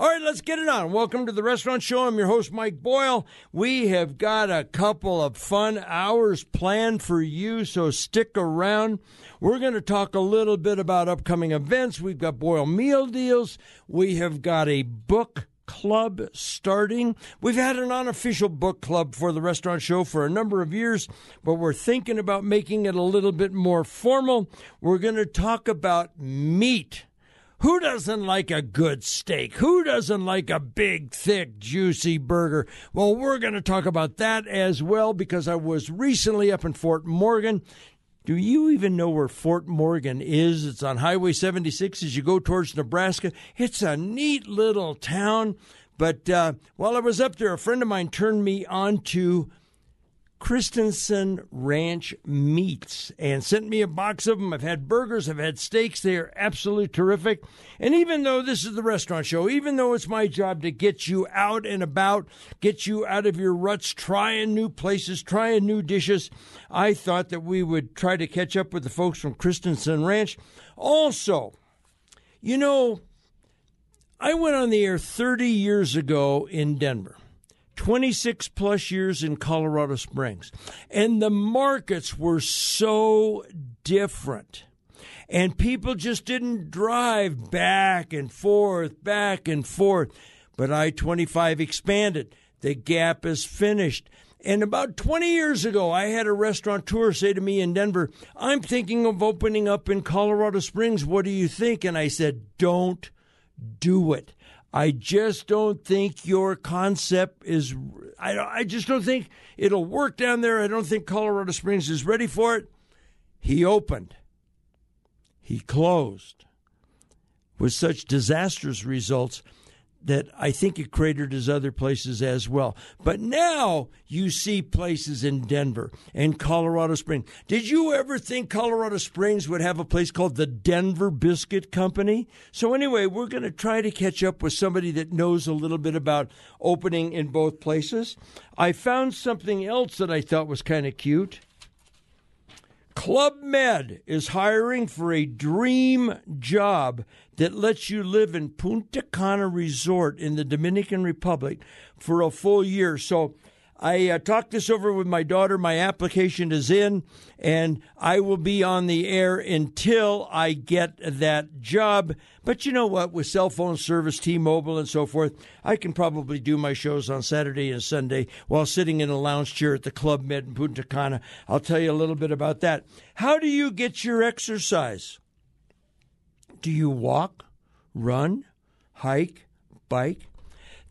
All right, let's get it on. Welcome to the Restaurant Show. I'm your host, Mike Boyle. We have got a couple of fun hours planned for you, so stick around. We're going to talk a little bit about upcoming events. We've got Boyle meal deals. We have got a book club starting. We've had an unofficial book club for the restaurant show for a number of years, but we're thinking about making it a little bit more formal. We're going to talk about meat. Who doesn't like a good steak? Who doesn't like a big, thick, juicy burger? Well, we're going to talk about that as well because I was recently up in Fort Morgan. Do you even know where Fort Morgan is? It's on Highway 76 as you go towards Nebraska. It's a neat little town. But uh, while I was up there, a friend of mine turned me on to Christensen Ranch Meats and sent me a box of them. I've had burgers, I've had steaks. They are absolutely terrific. And even though this is the restaurant show, even though it's my job to get you out and about, get you out of your ruts, trying new places, trying new dishes, I thought that we would try to catch up with the folks from Christensen Ranch. Also, you know, I went on the air 30 years ago in Denver. 26 plus years in Colorado Springs. And the markets were so different. And people just didn't drive back and forth, back and forth. But I 25 expanded. The gap is finished. And about 20 years ago, I had a restaurateur say to me in Denver, I'm thinking of opening up in Colorado Springs. What do you think? And I said, Don't do it. I just don't think your concept is. I, I just don't think it'll work down there. I don't think Colorado Springs is ready for it. He opened, he closed with such disastrous results that I think it cratered as other places as well. But now you see places in Denver and Colorado Springs. Did you ever think Colorado Springs would have a place called the Denver Biscuit Company? So, anyway, we're going to try to catch up with somebody that knows a little bit about opening in both places. I found something else that I thought was kind of cute. Club Med is hiring for a dream job that lets you live in Punta Cana Resort in the Dominican Republic for a full year. So I uh, talked this over with my daughter. My application is in, and I will be on the air until I get that job. But you know what? With cell phone service, T Mobile, and so forth, I can probably do my shows on Saturday and Sunday while sitting in a lounge chair at the Club Med in Punta Cana. I'll tell you a little bit about that. How do you get your exercise? Do you walk, run, hike, bike?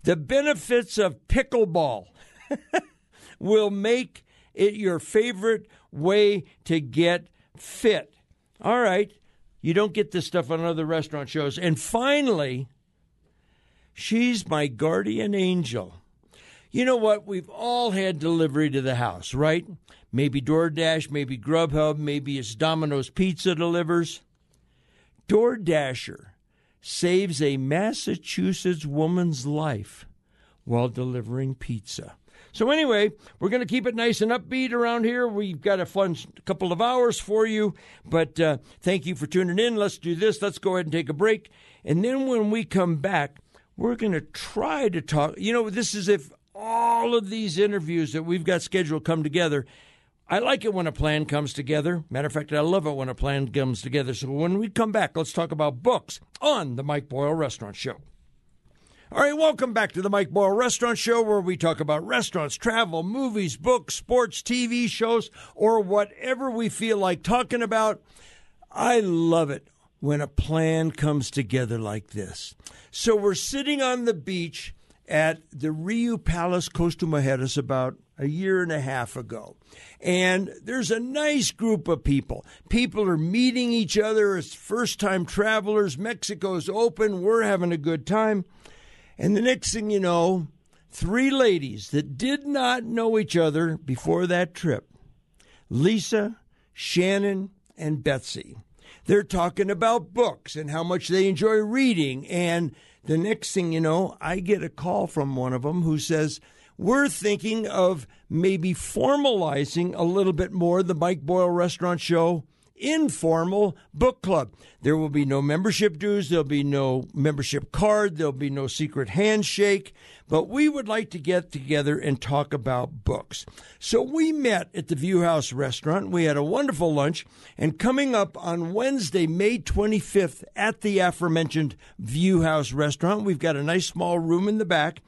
The benefits of pickleball will make it your favorite way to get fit. All right. You don't get this stuff on other restaurant shows. And finally, she's my guardian angel. You know what? We've all had delivery to the house, right? Maybe DoorDash, maybe Grubhub, maybe it's Domino's Pizza delivers. DoorDasher saves a Massachusetts woman's life while delivering pizza. So anyway, we're going to keep it nice and upbeat around here. We've got a fun couple of hours for you, but uh, thank you for tuning in. Let's do this. Let's go ahead and take a break, and then when we come back, we're going to try to talk. You know, this is if all of these interviews that we've got scheduled come together. I like it when a plan comes together. Matter of fact, I love it when a plan comes together. So when we come back, let's talk about books on the Mike Boyle Restaurant Show. All right, welcome back to the Mike Boyle Restaurant Show, where we talk about restaurants, travel, movies, books, sports, TV shows, or whatever we feel like talking about. I love it when a plan comes together like this. So we're sitting on the beach at the Riu Palace, Costa Mujeres, about a year and a half ago. And there's a nice group of people. People are meeting each other as first time travelers. Mexico's open. We're having a good time. And the next thing you know, three ladies that did not know each other before that trip Lisa, Shannon, and Betsy. They're talking about books and how much they enjoy reading. And the next thing you know, I get a call from one of them who says, We're thinking of maybe formalizing a little bit more the Mike Boyle Restaurant Show informal book club. There will be no membership dues, there'll be no membership card, there'll be no secret handshake, but we would like to get together and talk about books. So we met at the View House restaurant. We had a wonderful lunch, and coming up on Wednesday, May 25th, at the aforementioned View House restaurant, we've got a nice small room in the back.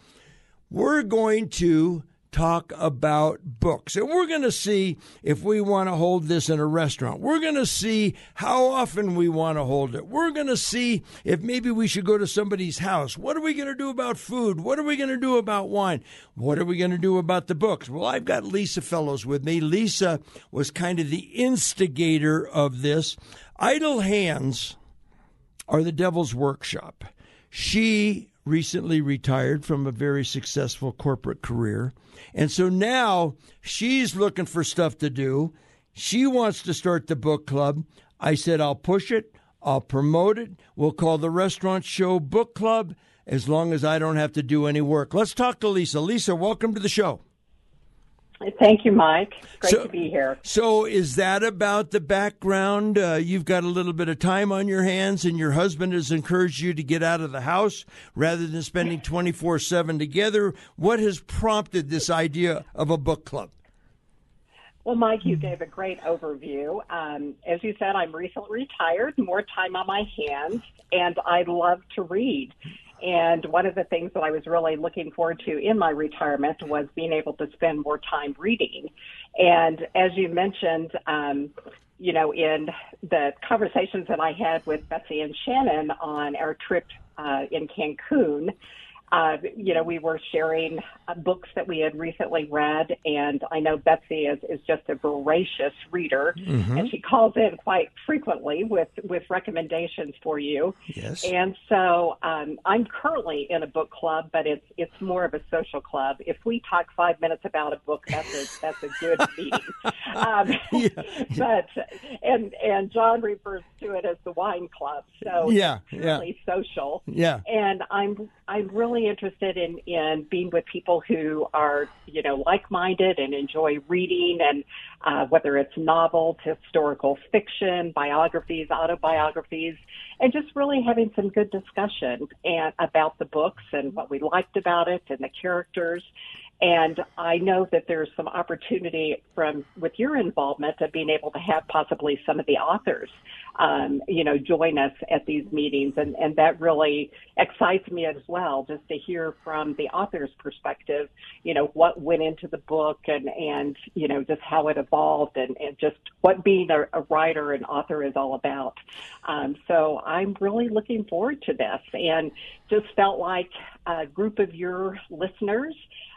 We're going to talk about books. And we're going to see if we want to hold this in a restaurant. We're going to see how often we want to hold it. We're going to see if maybe we should go to somebody's house. What are we going to do about food? What are we going to do about wine? What are we going to do about the books? Well, I've got Lisa Fellows with me. Lisa was kind of the instigator of this. Idle Hands are the devil's workshop. She recently retired from a very successful corporate career. And so now she's looking for stuff to do. She wants to start the book club. I said, I'll push it, I'll promote it. We'll call the Restaurant Show Book Club as long as I don't have to do any work. Let's talk to Lisa. Lisa, welcome to the show. Thank you, Mike. Great so, to be here. So, is that about the background? Uh, you've got a little bit of time on your hands, and your husband has encouraged you to get out of the house rather than spending 24 7 together. What has prompted this idea of a book club? Well, Mike, you gave a great overview. Um, as you said, I'm recently retired, more time on my hands, and I love to read. And one of the things that I was really looking forward to in my retirement was being able to spend more time reading. And as you mentioned, um, you know, in the conversations that I had with Betsy and Shannon on our trip uh, in Cancun, uh, you know, we were sharing uh, books that we had recently read, and I know Betsy is, is just a voracious reader, mm-hmm. and she calls in quite frequently with with recommendations for you. Yes. And so um, I'm currently in a book club, but it's it's more of a social club. If we talk five minutes about a book, that's a that's a good meeting. Um, yeah. But and and John refers to it as the wine club. So yeah, it's really yeah. social. Yeah. And I'm I'm really interested in in being with people who are you know like minded and enjoy reading and uh, whether it's novels, historical fiction, biographies, autobiographies, and just really having some good discussion and about the books and what we liked about it and the characters and I know that there's some opportunity from with your involvement of being able to have possibly some of the authors, um, you know, join us at these meetings, and and that really excites me as well, just to hear from the author's perspective, you know, what went into the book and and you know just how it evolved and and just what being a, a writer and author is all about. Um, so I'm really looking forward to this, and just felt like a group of your listeners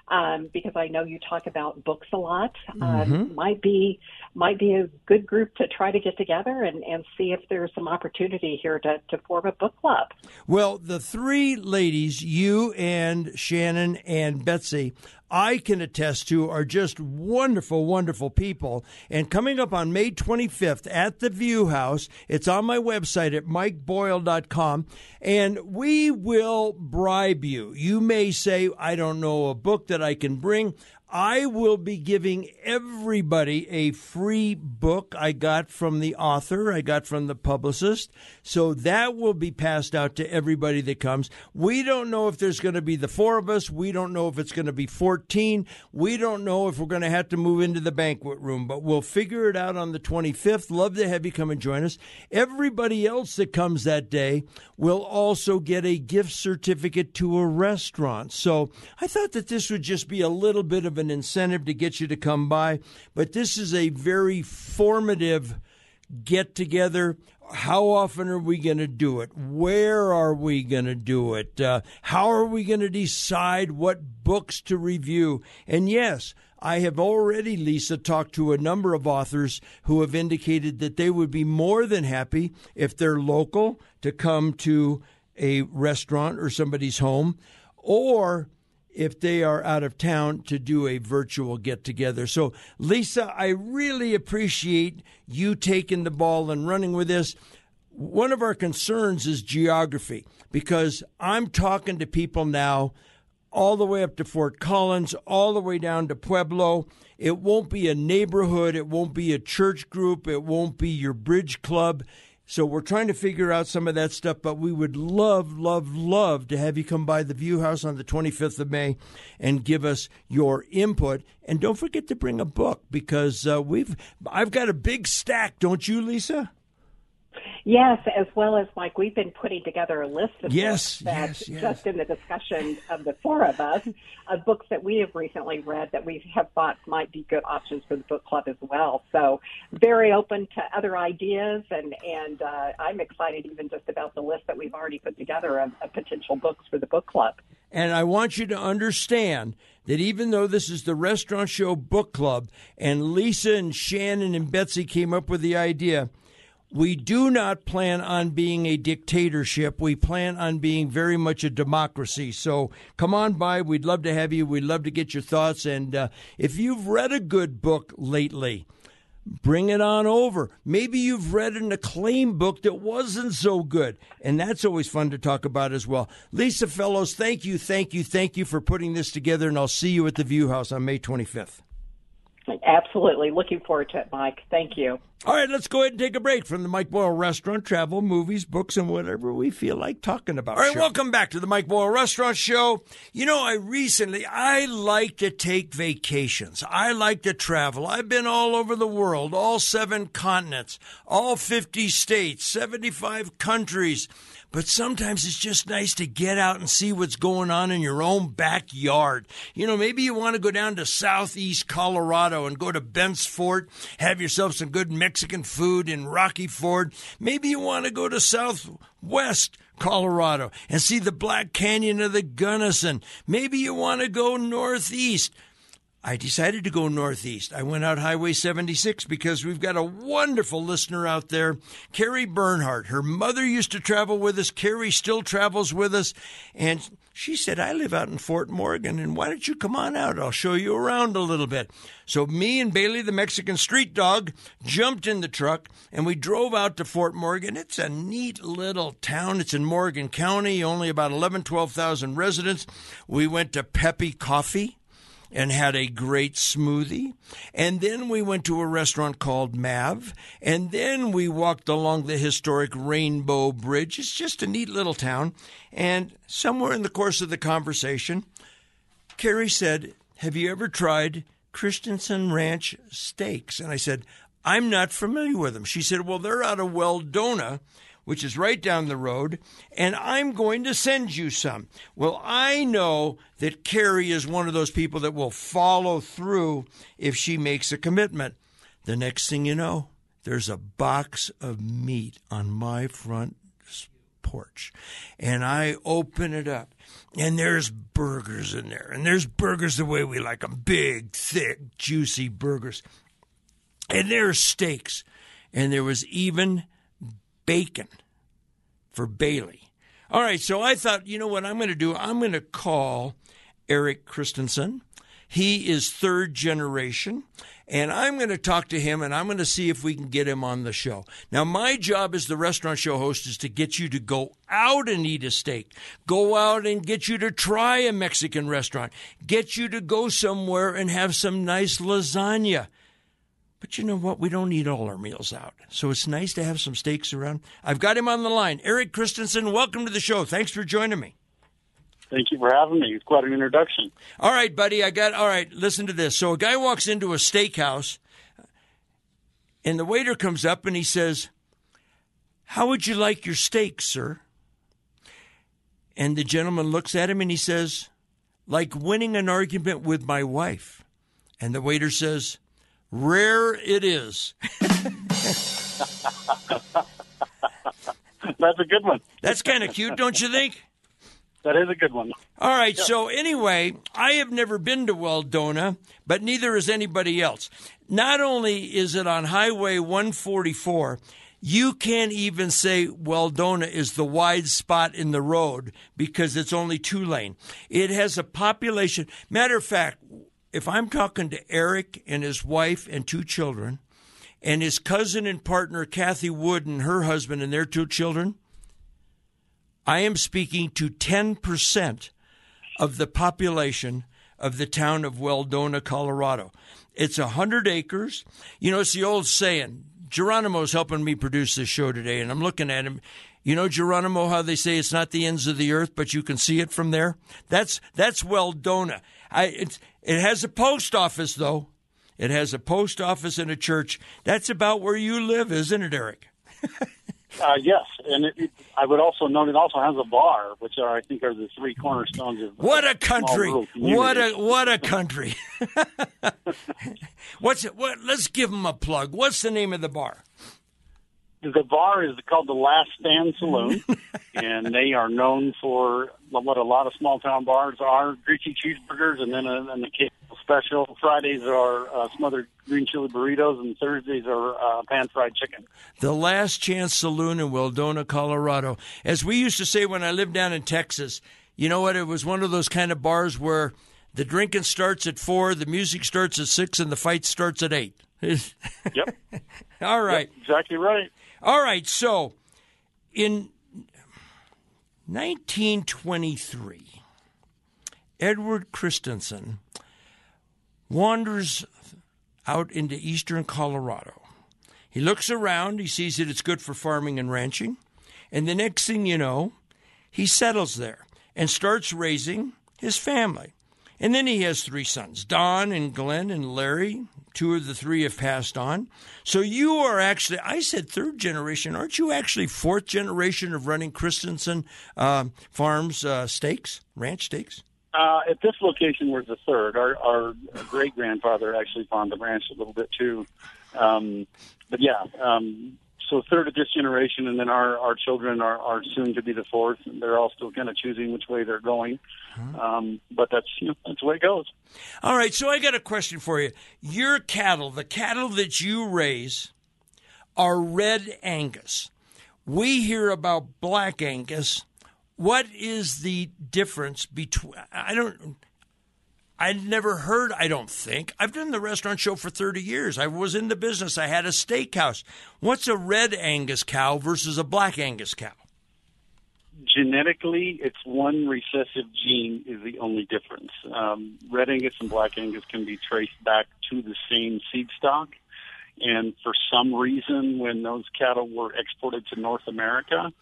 um, because I know you talk about books a lot. Um, mm-hmm. Might be might be a good group to try to get together and, and see if there's some opportunity here to, to form a book club. Well, the three ladies, you and Shannon and Betsy, I can attest to are just wonderful, wonderful people. And coming up on May 25th at the View House, it's on my website at mikeboyle.com, and we will bribe you. You may say, I don't know a book that I can bring. I will be giving everybody a free book I got from the author, I got from the publicist. So that will be passed out to everybody that comes. We don't know if there's going to be the four of us. We don't know if it's going to be 14. We don't know if we're going to have to move into the banquet room, but we'll figure it out on the 25th. Love to have you come and join us. Everybody else that comes that day will also get a gift certificate to a restaurant. So I thought that this would just be a little bit of an incentive to get you to come by, but this is a very formative get together. How often are we going to do it? Where are we going to do it? Uh, how are we going to decide what books to review? And yes, I have already, Lisa, talked to a number of authors who have indicated that they would be more than happy if they're local to come to a restaurant or somebody's home, or if they are out of town to do a virtual get together. So, Lisa, I really appreciate you taking the ball and running with this. One of our concerns is geography because I'm talking to people now all the way up to Fort Collins, all the way down to Pueblo. It won't be a neighborhood, it won't be a church group, it won't be your bridge club. So we're trying to figure out some of that stuff, but we would love, love, love to have you come by the View House on the 25th of May and give us your input. And don't forget to bring a book because uh, we've I've got a big stack, don't you, Lisa? Yes, as well as Mike, we've been putting together a list of yes, books that yes, yes. just in the discussion of the four of us, of books that we have recently read that we have thought might be good options for the book club as well. So very open to other ideas, and and uh, I'm excited even just about the list that we've already put together of, of potential books for the book club. And I want you to understand that even though this is the Restaurant Show Book Club, and Lisa and Shannon and Betsy came up with the idea we do not plan on being a dictatorship. We plan on being very much a democracy. So come on by. We'd love to have you. We'd love to get your thoughts. And uh, if you've read a good book lately, bring it on over. Maybe you've read an acclaimed book that wasn't so good, and that's always fun to talk about as well. Lisa Fellows, thank you, thank you, thank you for putting this together, and I'll see you at the View House on May 25th. Absolutely. Looking forward to it, Mike. Thank you. All right, let's go ahead and take a break from the Mike Boyle Restaurant, travel, movies, books, and whatever we feel like talking about. All right, show. welcome back to the Mike Boyle Restaurant Show. You know, I recently, I like to take vacations. I like to travel. I've been all over the world, all seven continents, all 50 states, 75 countries. But sometimes it's just nice to get out and see what's going on in your own backyard. You know, maybe you want to go down to southeast Colorado and go to Bent's Fort, have yourself some good Mexican food in Rocky Ford. Maybe you want to go to southwest Colorado and see the Black Canyon of the Gunnison. Maybe you want to go northeast. I decided to go northeast. I went out Highway 76 because we've got a wonderful listener out there, Carrie Bernhardt. Her mother used to travel with us. Carrie still travels with us. And she said, I live out in Fort Morgan, and why don't you come on out? I'll show you around a little bit. So me and Bailey, the Mexican street dog, jumped in the truck and we drove out to Fort Morgan. It's a neat little town. It's in Morgan County, only about 11, 12,000 residents. We went to Peppy Coffee and had a great smoothie. And then we went to a restaurant called Mav. And then we walked along the historic Rainbow Bridge. It's just a neat little town. And somewhere in the course of the conversation, Carrie said, Have you ever tried Christensen Ranch steaks? And I said, I'm not familiar with them. She said, Well, they're out of Weldona which is right down the road, and I'm going to send you some. Well, I know that Carrie is one of those people that will follow through if she makes a commitment. The next thing you know, there's a box of meat on my front porch. And I open it up, and there's burgers in there. And there's burgers the way we like them big, thick, juicy burgers. And there's steaks. And there was even bacon for Bailey. All right, so I thought, you know what I'm going to do? I'm going to call Eric Christensen. He is third generation, and I'm going to talk to him and I'm going to see if we can get him on the show. Now, my job as the restaurant show host is to get you to go out and eat a steak, go out and get you to try a Mexican restaurant, get you to go somewhere and have some nice lasagna. But you know what? We don't eat all our meals out. So it's nice to have some steaks around. I've got him on the line. Eric Christensen, welcome to the show. Thanks for joining me. Thank you for having me. It's quite an introduction. All right, buddy. I got, all right, listen to this. So a guy walks into a steakhouse, and the waiter comes up and he says, How would you like your steak, sir? And the gentleman looks at him and he says, Like winning an argument with my wife. And the waiter says, Rare it is. That's a good one. That's kind of cute, don't you think? that is a good one. All right. So anyway, I have never been to Weldona, but neither has anybody else. Not only is it on Highway 144, you can't even say Weldona is the wide spot in the road because it's only two lane. It has a population. Matter of fact, if I'm talking to Eric and his wife and two children, and his cousin and partner Kathy Wood and her husband and their two children, I am speaking to 10% of the population of the town of Weldona, Colorado. It's 100 acres. You know, it's the old saying. Geronimo's helping me produce this show today, and I'm looking at him. You know, Geronimo, how they say it's not the ends of the earth, but you can see it from there? That's, that's Weldona. I, it, has a post office, though. It has a post office and a church. That's about where you live, isn't it, Eric? Uh, yes, and it, it, I would also note it also has a bar, which are I think are the three cornerstones of what a country! What a what a country! What's it? What? Let's give them a plug. What's the name of the bar? The bar is called the Last Stand Saloon, and they are known for what a lot of small town bars are: greasy cheeseburgers, and then a, and the special. Fridays are uh, smothered green chili burritos, and Thursdays are uh, pan fried chicken. The Last Chance Saloon in Weldona, Colorado. As we used to say when I lived down in Texas, you know what? It was one of those kind of bars where the drinking starts at four, the music starts at six, and the fight starts at eight. yep. All right. Yep, exactly right. All right, so in 1923, Edward Christensen wanders out into eastern Colorado. He looks around, he sees that it's good for farming and ranching, and the next thing you know, he settles there and starts raising his family. And then he has three sons Don and Glenn and Larry. Two of the three have passed on. So you are actually, I said third generation. Aren't you actually fourth generation of running Christensen uh, Farms uh, steaks, ranch steaks? Uh, at this location, we're the third. Our, our great grandfather actually farmed the ranch a little bit too. Um, but yeah, um, so third of this generation, and then our our children are, are soon to be the fourth. And they're all still kind of choosing which way they're going. Um, but that's you know, that's the way it goes. All right. So I got a question for you. Your cattle, the cattle that you raise, are red Angus. We hear about black Angus. What is the difference between? I don't. I'd never heard, I don't think. I've done the restaurant show for 30 years. I was in the business. I had a steakhouse. What's a red Angus cow versus a black Angus cow? Genetically, it's one recessive gene is the only difference. Um, red Angus and black Angus can be traced back to the same seed stock. And for some reason, when those cattle were exported to North America,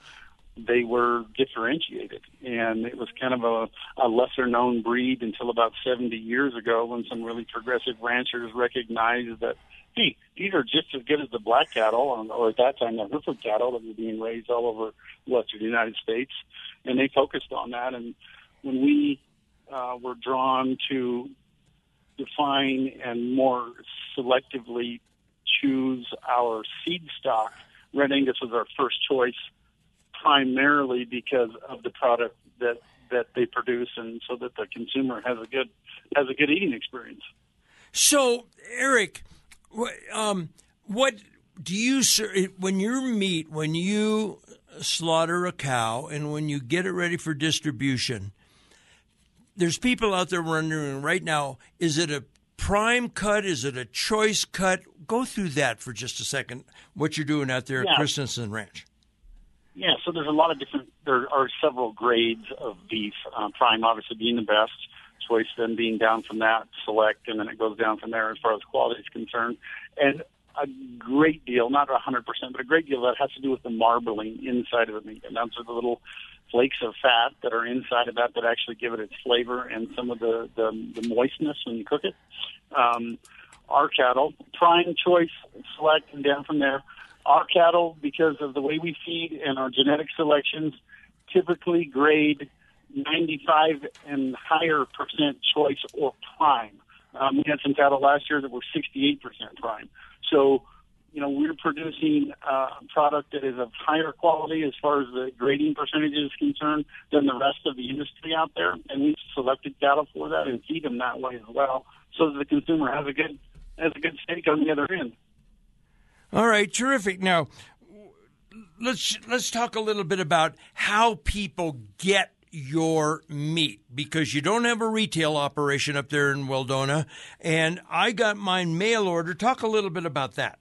they were differentiated. And it was kind of a, a lesser known breed until about 70 years ago when some really progressive ranchers recognized that, hey, these are just as good as the black cattle, or at that time the Hereford cattle that were being raised all over western United States. And they focused on that. And when we uh, were drawn to define and more selectively choose our seed stock, Red Angus was our first choice primarily because of the product that that they produce, and so that the consumer has a good has a good eating experience. So, Eric, um, what do you when your meat when you slaughter a cow and when you get it ready for distribution? There's people out there wondering right now: is it a prime cut? Is it a choice cut? Go through that for just a second. What you're doing out there yeah. at Christensen Ranch? Yeah, so there's a lot of different. There are several grades of beef. Um, prime, obviously, being the best. Choice, then being down from that. Select, and then it goes down from there as far as quality is concerned. And a great deal, not 100%, but a great deal that has to do with the marbling inside of the meat. And those are the little flakes of fat that are inside of that that actually give it its flavor and some of the, the, the moistness when you cook it. Um, our cattle, prime, choice, select, and down from there our cattle, because of the way we feed and our genetic selections, typically grade 95 and higher percent choice or prime. Um, we had some cattle last year that were 68% prime. So you know, we're producing uh, a product that is of higher quality as far as the grading percentage is concerned than the rest of the industry out there, and we've selected cattle for that and feed them that way as well, so that the consumer has a good has a good steak on the other end. All right, terrific. Now, let's let's talk a little bit about how people get your meat because you don't have a retail operation up there in Weldona, and I got mine mail order. Talk a little bit about that.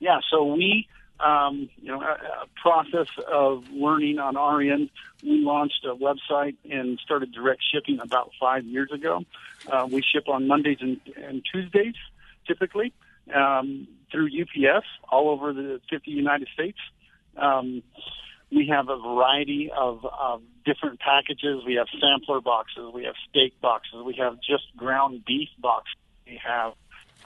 Yeah, so we, um, you know, a, process of learning on our end. We launched a website and started direct shipping about five years ago. Uh, we ship on Mondays and, and Tuesdays, typically, um, through UPS all over the 50 United States. Um, we have a variety of, of different packages. We have sampler boxes. We have steak boxes. We have just ground beef boxes. We have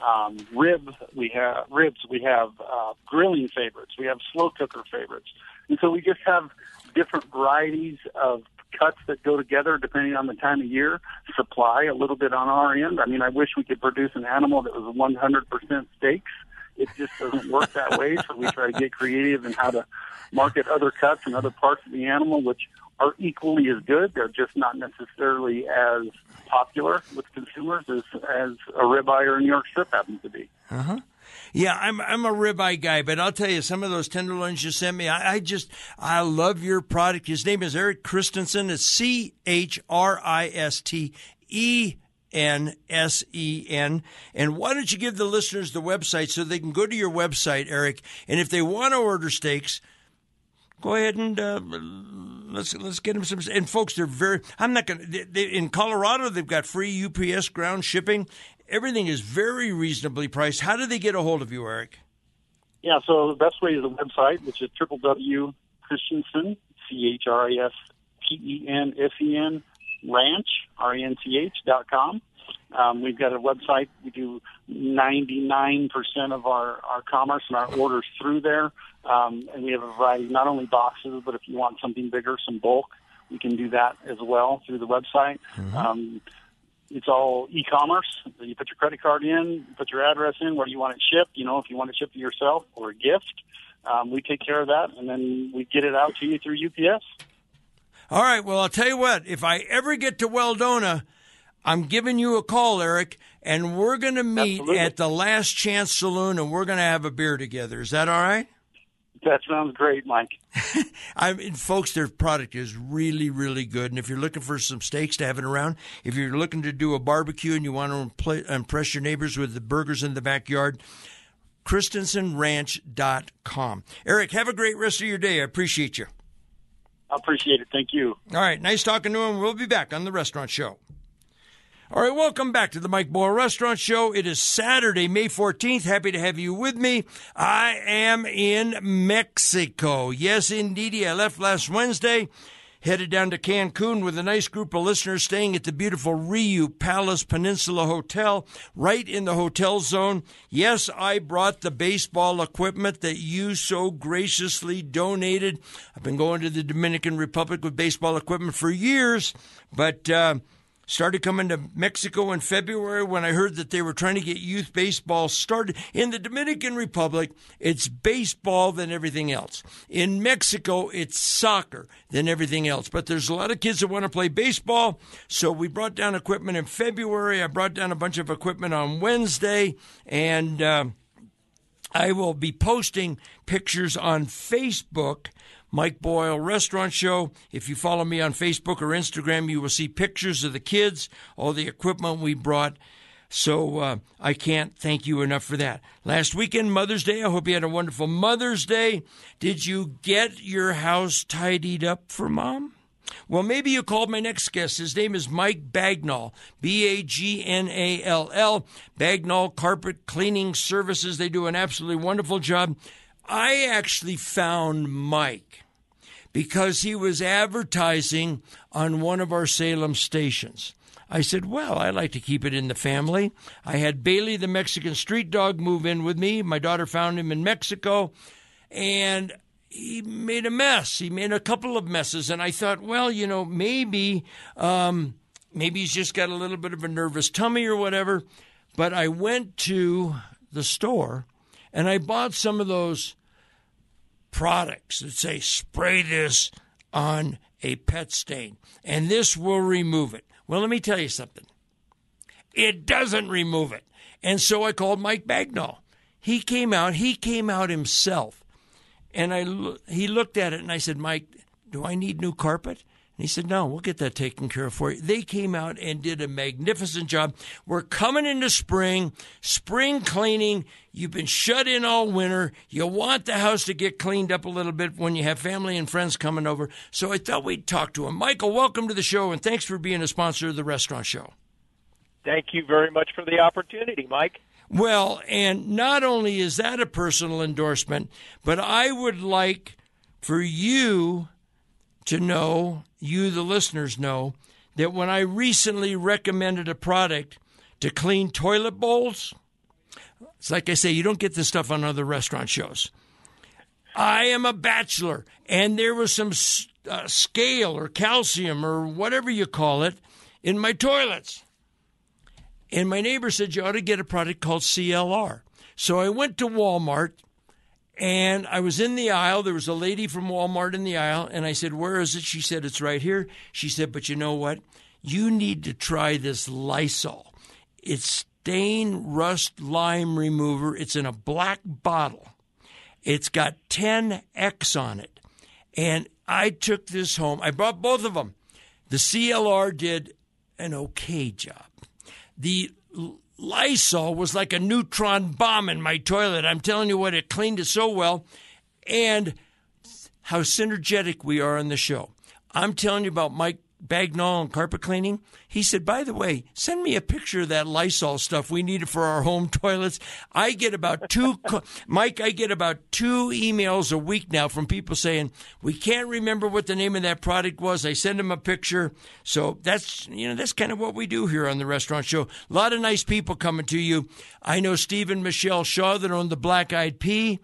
um, rib. We have ribs. We have uh, grilling favorites. We have slow cooker favorites. And so we just have different varieties of cuts that go together depending on the time of year. Supply a little bit on our end. I mean, I wish we could produce an animal that was 100% steaks. It just doesn't work that way. So we try to get creative in how to market other cuts and other parts of the animal, which are equally as good. They're just not necessarily as popular with consumers as, as a ribeye or a New York strip happens to be. Uh huh. Yeah, I'm I'm a ribeye guy, but I'll tell you, some of those tenderloins you sent me, I, I just I love your product. His name is Eric Christensen. It's C H R I S T E N S E N. And why don't you give the listeners the website so they can go to your website, Eric, and if they want to order steaks, go ahead and uh, let's let's get them some. And folks, they're very. I'm not going to. In Colorado, they've got free UPS ground shipping. Everything is very reasonably priced. How do they get a hold of you, Eric? Yeah, so the best way is the website, which is www.christensen, C H R I S T E N S E N, ranch, R E N C H dot com. Um, we've got a website. We do 99% of our, our commerce and our orders through there. Um, and we have a variety, not only boxes, but if you want something bigger, some bulk, we can do that as well through the website. Mm-hmm. Um, it's all e-commerce. You put your credit card in, put your address in, where do you want it shipped. You know, if you want it shipped to yourself or a gift, um, we take care of that, and then we get it out to you through UPS. All right. Well, I'll tell you what. If I ever get to Weldona, I'm giving you a call, Eric, and we're going to meet Absolutely. at the Last Chance Saloon, and we're going to have a beer together. Is that all right? That sounds great, Mike. I mean, folks, their product is really, really good. And if you're looking for some steaks to have it around, if you're looking to do a barbecue and you want to impress your neighbors with the burgers in the backyard, ChristensenRanch.com. Eric, have a great rest of your day. I appreciate you. I appreciate it. Thank you. All right. Nice talking to him. We'll be back on the restaurant show. All right, welcome back to the Mike Boyle Restaurant Show. It is Saturday, May 14th. Happy to have you with me. I am in Mexico. Yes, indeed. I left last Wednesday, headed down to Cancun with a nice group of listeners staying at the beautiful Riu Palace Peninsula Hotel, right in the hotel zone. Yes, I brought the baseball equipment that you so graciously donated. I've been going to the Dominican Republic with baseball equipment for years, but, uh, Started coming to Mexico in February when I heard that they were trying to get youth baseball started. In the Dominican Republic, it's baseball than everything else. In Mexico, it's soccer than everything else. But there's a lot of kids that want to play baseball. So we brought down equipment in February. I brought down a bunch of equipment on Wednesday. And, uh, I will be posting pictures on Facebook Mike Boyle Restaurant Show. If you follow me on Facebook or Instagram, you will see pictures of the kids, all the equipment we brought. So uh, I can't thank you enough for that. Last weekend, Mother's Day. I hope you had a wonderful Mother's Day. Did you get your house tidied up for mom? Well, maybe you called my next guest. His name is Mike Bagnall, B A G N A L L. Bagnall Carpet Cleaning Services. They do an absolutely wonderful job. I actually found Mike because he was advertising on one of our Salem stations. I said, Well, I like to keep it in the family. I had Bailey, the Mexican street dog, move in with me. My daughter found him in Mexico, and he made a mess. He made a couple of messes. And I thought, well, you know, maybe, um, maybe he's just got a little bit of a nervous tummy or whatever. But I went to the store and I bought some of those products that say spray this on a pet stain and this will remove it. Well, let me tell you something. It doesn't remove it. And so I called Mike Bagnall. He came out, he came out himself. And I he looked at it and I said, "Mike, do I need new carpet?" And he said, No, we'll get that taken care of for you. They came out and did a magnificent job. We're coming into spring, spring cleaning. You've been shut in all winter. You want the house to get cleaned up a little bit when you have family and friends coming over. So I thought we'd talk to him. Michael, welcome to the show, and thanks for being a sponsor of the restaurant show. Thank you very much for the opportunity, Mike. Well, and not only is that a personal endorsement, but I would like for you to know, you, the listeners, know that when I recently recommended a product to clean toilet bowls, it's like I say, you don't get this stuff on other restaurant shows. I am a bachelor, and there was some uh, scale or calcium or whatever you call it in my toilets. And my neighbor said, You ought to get a product called CLR. So I went to Walmart and I was in the aisle. There was a lady from Walmart in the aisle, and I said, Where is it? She said, It's right here. She said, But you know what? You need to try this Lysol. It's stain rust lime remover. It's in a black bottle. It's got 10X on it. And I took this home. I brought both of them. The CLR did an okay job. The Lysol was like a neutron bomb in my toilet. I'm telling you what, it cleaned it so well. And how synergetic we are on the show. I'm telling you about Mike Bagnall and carpet cleaning. He said, by the way, send me a picture of that Lysol stuff we needed for our home toilets. I get about two, Mike, I get about two emails a week now from people saying, we can't remember what the name of that product was. I send them a picture. So that's, you know, that's kind of what we do here on the restaurant show. A lot of nice people coming to you. I know Steve and Michelle Shaw that own the Black Eyed Pea.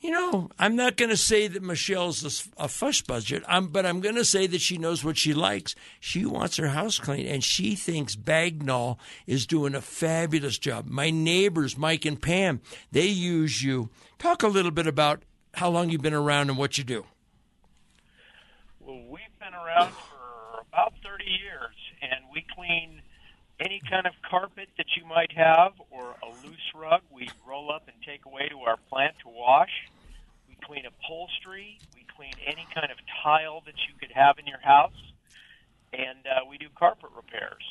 You know, I'm not going to say that Michelle's a, a fuss budget, I'm, but I'm going to say that she knows what she likes. She wants her house clean, and she thinks Bagnall is doing a fabulous job. My neighbors, Mike and Pam, they use you. Talk a little bit about how long you've been around and what you do. Well, we've been around for about 30 years, and we clean any kind of carpet that you might have or a loose rug, we roll up and take away to our plant to wash. We clean upholstery. We clean any kind of tile that you could have in your house. And uh, we do carpet repairs.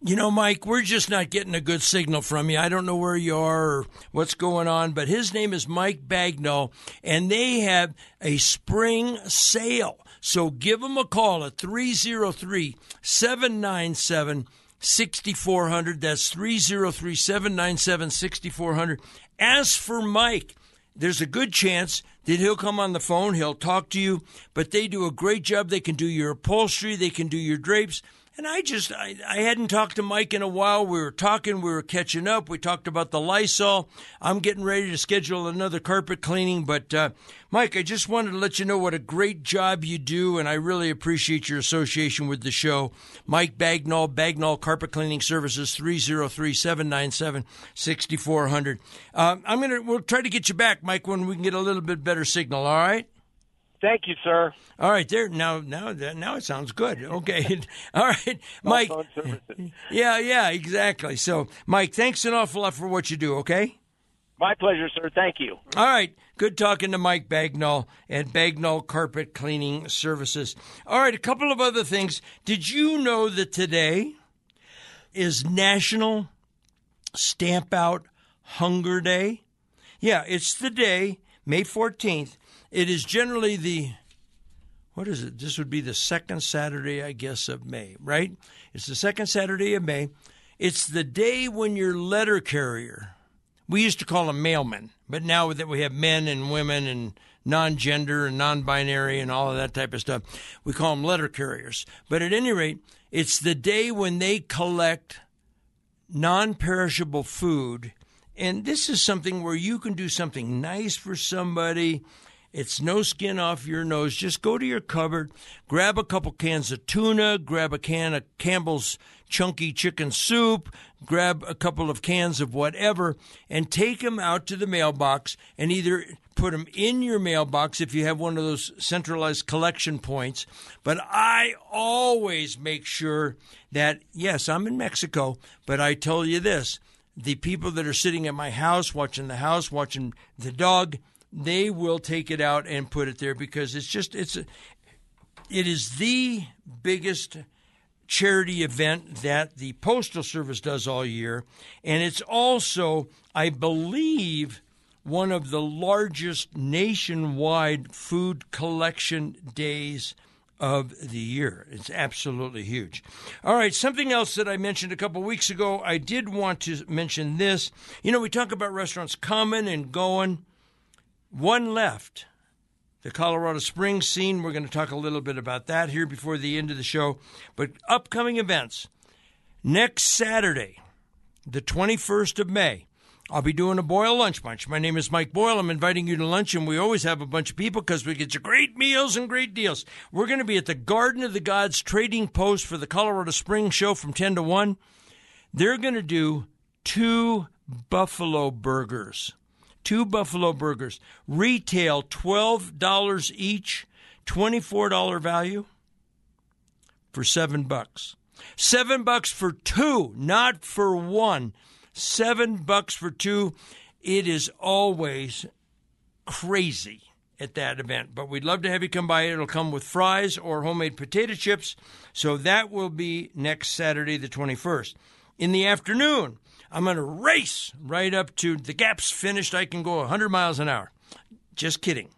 You know, Mike, we're just not getting a good signal from you. I don't know where you are or what's going on, but his name is Mike Bagnall, and they have a spring sale. So give them a call at 303 797 6400. That's 303 797 6400. As for Mike, there's a good chance that he'll come on the phone, he'll talk to you, but they do a great job. They can do your upholstery, they can do your drapes. And I just, I, I hadn't talked to Mike in a while. We were talking, we were catching up. We talked about the Lysol. I'm getting ready to schedule another carpet cleaning. But, uh, Mike, I just wanted to let you know what a great job you do, and I really appreciate your association with the show. Mike Bagnall, Bagnall Carpet Cleaning Services, 303 797 6400. Uh, I'm going to, we'll try to get you back, Mike, when we can get a little bit better signal, all right? Thank you, sir. All right, there now, now, now it sounds good. Okay, all right, Mike. Yeah, yeah, exactly. So, Mike, thanks an awful lot for what you do. Okay. My pleasure, sir. Thank you. All right. Good talking to Mike Bagnall at Bagnall Carpet Cleaning Services. All right, a couple of other things. Did you know that today is National Stamp Out Hunger Day? Yeah, it's the day, May 14th, it is generally the what is it? This would be the second Saturday, I guess, of May, right? It's the second Saturday of May. It's the day when your letter carrier, we used to call them mailmen, but now that we have men and women and non gender and non binary and all of that type of stuff, we call them letter carriers. But at any rate, it's the day when they collect non perishable food. And this is something where you can do something nice for somebody It's no skin off your nose. Just go to your cupboard, grab a couple cans of tuna, grab a can of Campbell's chunky chicken soup, grab a couple of cans of whatever, and take them out to the mailbox and either put them in your mailbox if you have one of those centralized collection points. But I always make sure that, yes, I'm in Mexico, but I tell you this the people that are sitting at my house, watching the house, watching the dog, they will take it out and put it there because it's just it's a, it is the biggest charity event that the postal service does all year and it's also i believe one of the largest nationwide food collection days of the year. It's absolutely huge. All right, something else that I mentioned a couple weeks ago, I did want to mention this. You know, we talk about restaurants coming and going. One left. The Colorado Springs scene. We're going to talk a little bit about that here before the end of the show. But upcoming events. Next Saturday, the 21st of May, I'll be doing a Boyle Lunch Bunch. My name is Mike Boyle. I'm inviting you to lunch, and we always have a bunch of people because we get you great meals and great deals. We're going to be at the Garden of the Gods Trading Post for the Colorado Springs show from 10 to 1. They're going to do two buffalo burgers two buffalo burgers, retail $12 each, $24 value for 7 bucks. 7 bucks for two, not for one. 7 bucks for two. It is always crazy at that event. But we'd love to have you come by. It'll come with fries or homemade potato chips. So that will be next Saturday, the 21st. In the afternoon, I'm going to race right up to the gap's finished. I can go 100 miles an hour. Just kidding.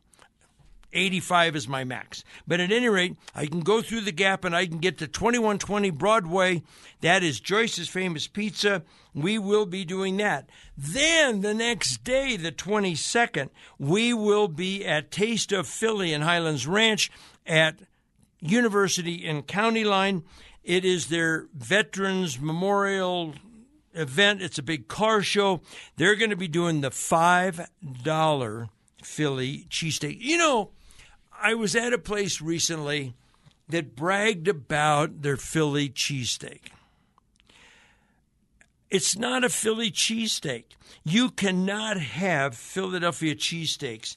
85 is my max. But at any rate, I can go through the gap and I can get to 2120 Broadway. That is Joyce's Famous Pizza. We will be doing that. Then the next day, the 22nd, we will be at Taste of Philly in Highlands Ranch at University and County Line. It is their Veterans Memorial event. It's a big car show. They're going to be doing the $5 Philly cheesesteak. You know, I was at a place recently that bragged about their Philly cheesesteak. It's not a Philly cheesesteak. You cannot have Philadelphia cheesesteaks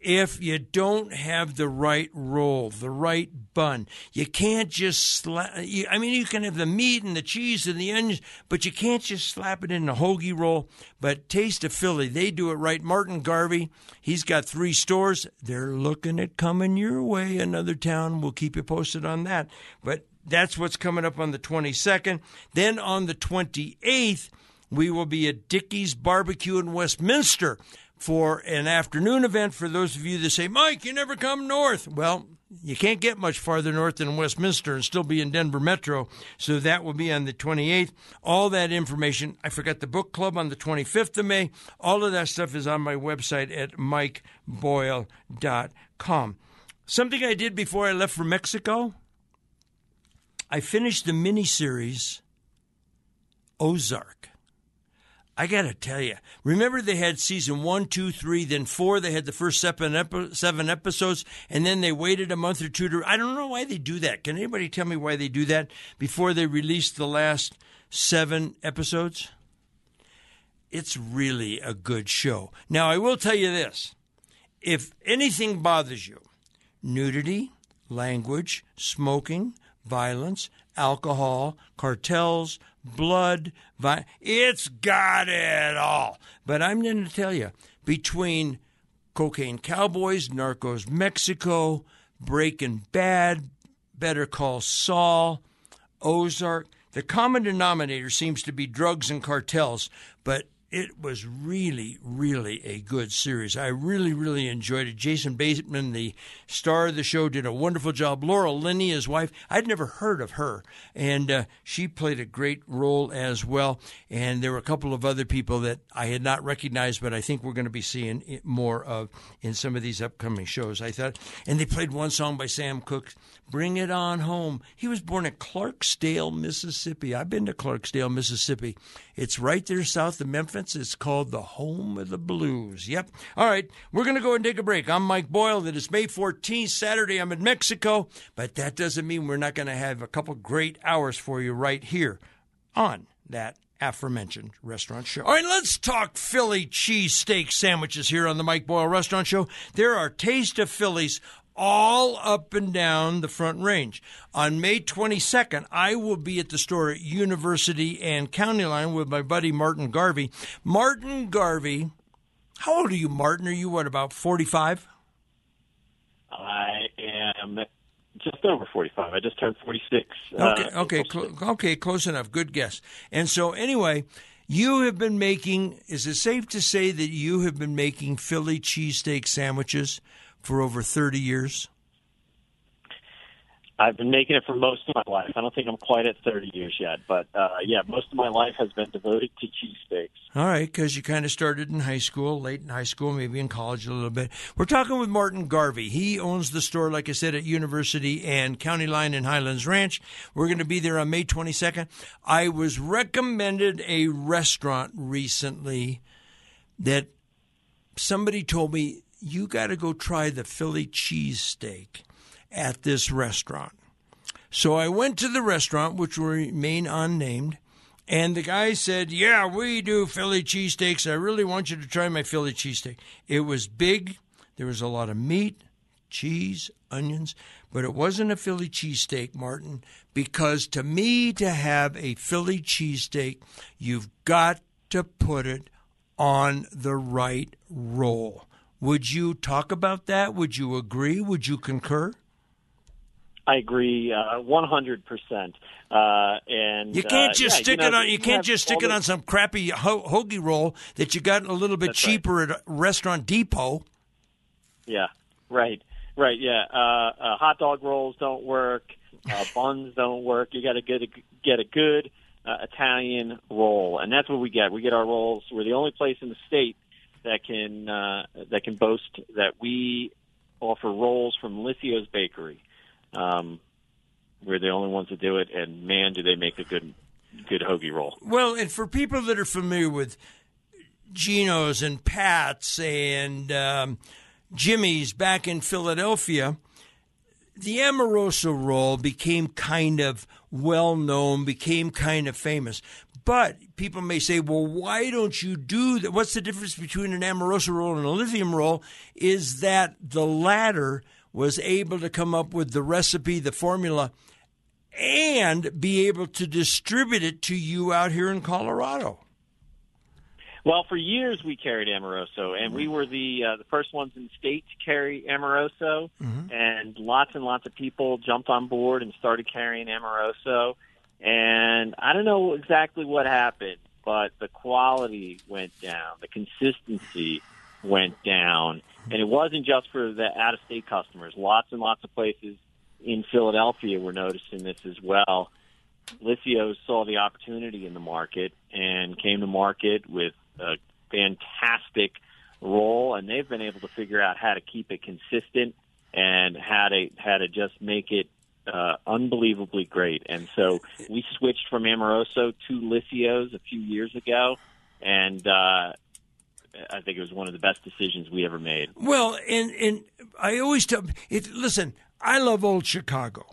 if you don't have the right roll, the right bun. You can't just slap. I mean, you can have the meat and the cheese and the onions, but you can't just slap it in a hoagie roll. But Taste of Philly, they do it right. Martin Garvey, he's got three stores. They're looking at coming your way. Another town. We'll keep you posted on that. But that's what's coming up on the 22nd. Then on the 28th, we will be at Dickey's Barbecue in Westminster for an afternoon event for those of you that say, Mike, you never come north. Well, you can't get much farther north than Westminster and still be in Denver Metro. So that will be on the 28th. All that information, I forgot the book club on the 25th of May. All of that stuff is on my website at mikeboyle.com. Something I did before I left for Mexico, I finished the miniseries Ozark. I got to tell you, remember they had season one, two, three, then four. They had the first seven, epi- seven episodes, and then they waited a month or two to. I don't know why they do that. Can anybody tell me why they do that before they release the last seven episodes? It's really a good show. Now, I will tell you this if anything bothers you, nudity, language, smoking, violence, alcohol, cartels, blood. Vi- it's got it all. But I'm going to tell you, between Cocaine Cowboys, Narcos Mexico, Breaking Bad, Better Call Saul, Ozark, the common denominator seems to be drugs and cartels, but it was really, really a good series. I really, really enjoyed it. Jason Bateman, the star of the show, did a wonderful job. Laura Linney, his wife, I'd never heard of her, and uh, she played a great role as well. And there were a couple of other people that I had not recognized, but I think we're going to be seeing more of in some of these upcoming shows. I thought, and they played one song by Sam Cooke, "Bring It On Home." He was born in Clarksdale, Mississippi. I've been to Clarksdale, Mississippi. It's right there south of Memphis. It's called the Home of the Blues. Yep. All right, we're going to go and take a break. I'm Mike Boyle. It is May 14th, Saturday. I'm in Mexico, but that doesn't mean we're not going to have a couple great hours for you right here on that aforementioned restaurant show. All right, let's talk Philly cheesesteak sandwiches here on the Mike Boyle Restaurant Show. There are Taste of Phillies all up and down the Front Range. On May 22nd, I will be at the store at University and County Line with my buddy Martin Garvey. Martin Garvey, how old are you, Martin? Are you, what, about 45? I am just over 45. I just turned 46. Okay, uh, okay, cl- okay, close enough. Good guess. And so, anyway, you have been making, is it safe to say that you have been making Philly cheesesteak sandwiches for over 30 years? I've been making it for most of my life. I don't think I'm quite at 30 years yet, but uh, yeah, most of my life has been devoted to cheesesteaks. All right, because you kind of started in high school, late in high school, maybe in college a little bit. We're talking with Martin Garvey. He owns the store, like I said, at University and County Line in Highlands Ranch. We're going to be there on May 22nd. I was recommended a restaurant recently that somebody told me you got to go try the Philly cheesesteak at this restaurant. So I went to the restaurant, which will remain unnamed, and the guy said, Yeah, we do Philly cheesesteaks. I really want you to try my Philly cheesesteak. It was big, there was a lot of meat, cheese, onions, but it wasn't a Philly cheesesteak, Martin, because to me, to have a Philly cheesesteak, you've got to put it on the right roll. Would you talk about that? Would you agree? Would you concur? I agree, uh, one hundred percent. Uh, and you can't uh, just yeah, stick you it on. You can't just stick it on some crappy ho- hoagie roll that you got a little bit cheaper right. at Restaurant Depot. Yeah, right, right. Yeah, uh, uh, hot dog rolls don't work. Uh, buns don't work. You got to get a, get a good uh, Italian roll, and that's what we get. We get our rolls. We're the only place in the state that can uh, that can boast that we offer rolls from Liscio's Bakery. Um, we're the only ones that do it, and man, do they make a good good hoagie roll. Well, and for people that are familiar with Geno's and Pat's and um, Jimmy's back in Philadelphia, the Amoroso roll became kind of well known, became kind of famous. But people may say, well, why don't you do that? What's the difference between an Amoroso roll and a Liscio roll? Is that the latter was able to come up with the recipe, the formula, and be able to distribute it to you out here in Colorado. Well, for years we carried Amoroso, and we were the uh, the first ones in the state to carry Amoroso, Mm-hmm. and lots and lots of people jumped on board and started carrying Amoroso. And I don't know exactly what happened, but the quality went down, the consistency went down, and it wasn't just for the out of state customers. Lots and lots of places in Philadelphia were noticing this as well. Liscio saw the opportunity in the market and came to market with a fantastic role, and they've been able to figure out how to keep it consistent and how to how to just make it uh, unbelievably great. And so we switched from Amoroso to Liscio's a few years ago, and uh, I think it was one of the best decisions we ever made. Well, and and I always tell it. Listen, I love old Chicago,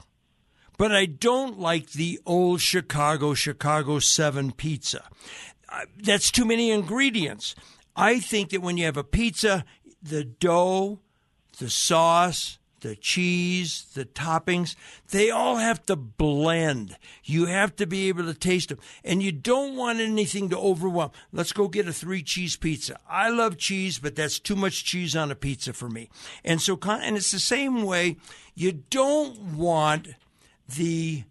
but I don't like the old Chicago Chicago Seven pizza. Uh, that's too many ingredients. I think that when you have a pizza, the dough, the sauce, the cheese, the toppings, they all have to blend. You have to be able to taste them. And you don't want anything to overwhelm. Let's go get a three cheese pizza. I love cheese, but that's too much cheese on a pizza for me. And so, and it's the same way. You don't want the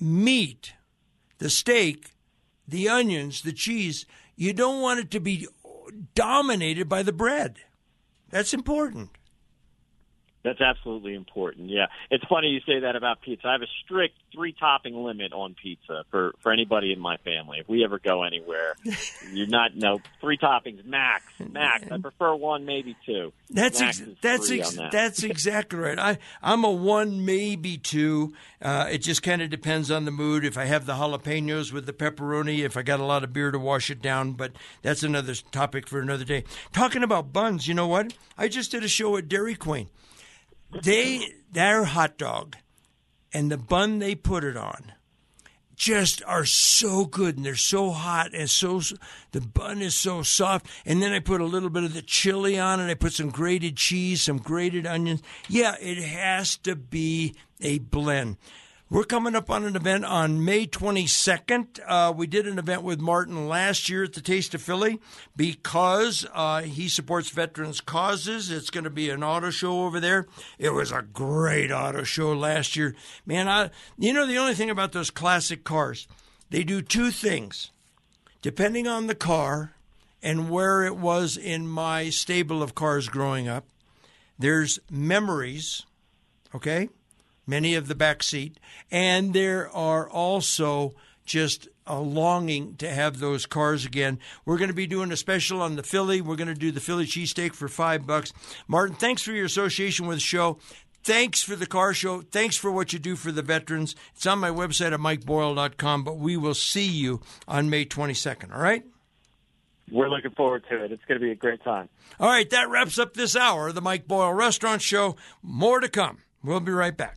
meat, the steak, the onions, the cheese. You don't want it to be dominated by the bread. That's important. That's absolutely important. Yeah, it's funny you say that about pizza. I have a strict three topping limit on pizza for for anybody in my family. If we ever go anywhere, you're not no three toppings max. Max. I prefer one, maybe two. That's ex- that's ex- that. that's exactly right. I I'm a one maybe two. Uh, it just kind of depends on the mood. If I have the jalapenos with the pepperoni, if I got a lot of beer to wash it down, but that's another topic for another day. Talking about buns, you know what? I just did a show at Dairy Queen. They their hot dog and the bun they put it on just are so good and they're so hot and so the bun is so soft. And then i put a little bit of the chili on it i put some grated cheese some grated onions. Yeah it has to be a blend we're coming up on an event on May 22nd. Uh, we did an event with Martin last year at the Taste of Philly because uh, he supports veterans' causes. It's going to be an auto show over there. It was a great auto show last year. Man, I, you know, the only thing about those classic cars, they do two things. Depending on the car and where it was in my stable of cars growing up, there's memories, okay? Many of the back seat, and there are also just a longing to have those cars again. We're going to be doing a special on the Philly. We're going to do the Philly cheesesteak for five bucks. Martin, thanks for your association with the show. Thanks for the car show. Thanks for what you do for the veterans. It's on my website at mikeboyle.com, but we will see you on May 22nd, all right? We're looking forward to it. It's going to be a great time. All right, that wraps up this hour of the Mike Boyle Restaurant Show. More to come. We'll be right back.